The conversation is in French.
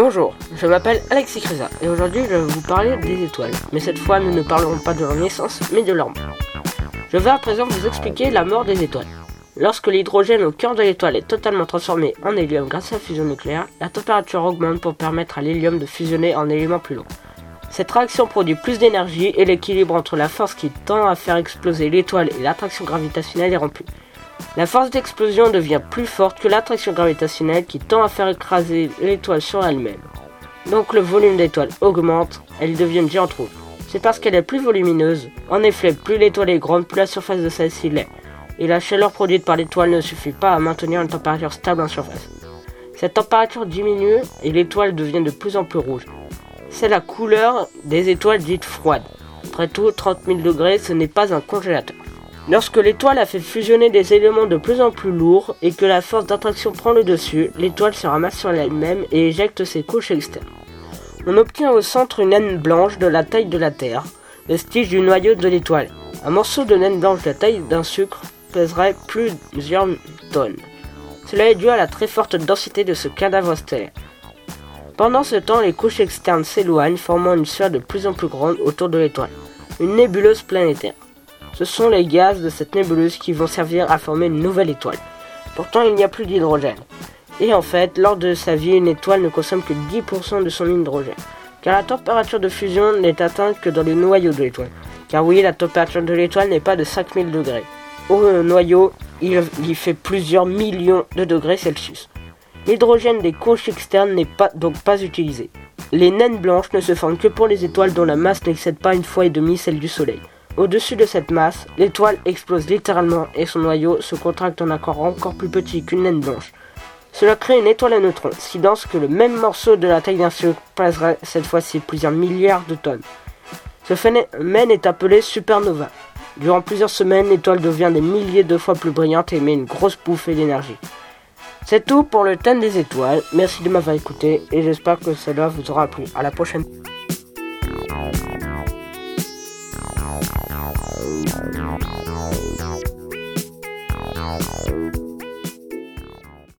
Bonjour, je m'appelle Alexis Crisa et aujourd'hui je vais vous parler des étoiles. Mais cette fois nous ne parlerons pas de leur naissance mais de leur mort. Je vais à présent vous expliquer la mort des étoiles. Lorsque l'hydrogène au cœur de l'étoile est totalement transformé en hélium grâce à la fusion nucléaire, la température augmente pour permettre à l'hélium de fusionner en éléments plus lourds. Cette réaction produit plus d'énergie et l'équilibre entre la force qui tend à faire exploser l'étoile et l'attraction gravitationnelle est rompu. La force d'explosion devient plus forte que l'attraction gravitationnelle qui tend à faire écraser l'étoile sur elle-même. Donc le volume d'étoile augmente, elle devient une géante rouge. C'est parce qu'elle est plus volumineuse. En effet, plus l'étoile est grande, plus la surface de celle-ci l'est. Et la chaleur produite par l'étoile ne suffit pas à maintenir une température stable en surface. Cette température diminue et l'étoile devient de plus en plus rouge. C'est la couleur des étoiles dites froides. Après tout, 30 000 degrés, ce n'est pas un congélateur. Lorsque l'étoile a fait fusionner des éléments de plus en plus lourds et que la force d'attraction prend le dessus, l'étoile se ramasse sur elle-même et éjecte ses couches externes. On obtient au centre une naine blanche de la taille de la Terre, vestige du noyau de l'étoile. Un morceau de naine blanche de la taille d'un sucre pèserait plusieurs tonnes. Cela est dû à la très forte densité de ce cadavre stellaire. Pendant ce temps, les couches externes s'éloignent, formant une sphère de plus en plus grande autour de l'étoile, une nébuleuse planétaire. Ce sont les gaz de cette nébuleuse qui vont servir à former une nouvelle étoile. Pourtant, il n'y a plus d'hydrogène. Et en fait, lors de sa vie, une étoile ne consomme que 10% de son hydrogène. Car la température de fusion n'est atteinte que dans le noyau de l'étoile. Car oui, la température de l'étoile n'est pas de 5000 degrés. Au noyau, il y fait plusieurs millions de degrés Celsius. L'hydrogène des couches externes n'est donc pas utilisé. Les naines blanches ne se forment que pour les étoiles dont la masse n'excède pas une fois et demie celle du Soleil. Au-dessus de cette masse, l'étoile explose littéralement et son noyau se contracte en un corps encore plus petit qu'une naine blanche. Cela crée une étoile à neutrons, si dense que le même morceau de la taille d'un sucre pèserait cette fois-ci plusieurs milliards de tonnes. Ce phénomène est appelé supernova. Durant plusieurs semaines, l'étoile devient des milliers de fois plus brillante et émet une grosse bouffée d'énergie. C'est tout pour le thème des étoiles. Merci de m'avoir écouté et j'espère que cela vous aura plu. À la prochaine. Thank you.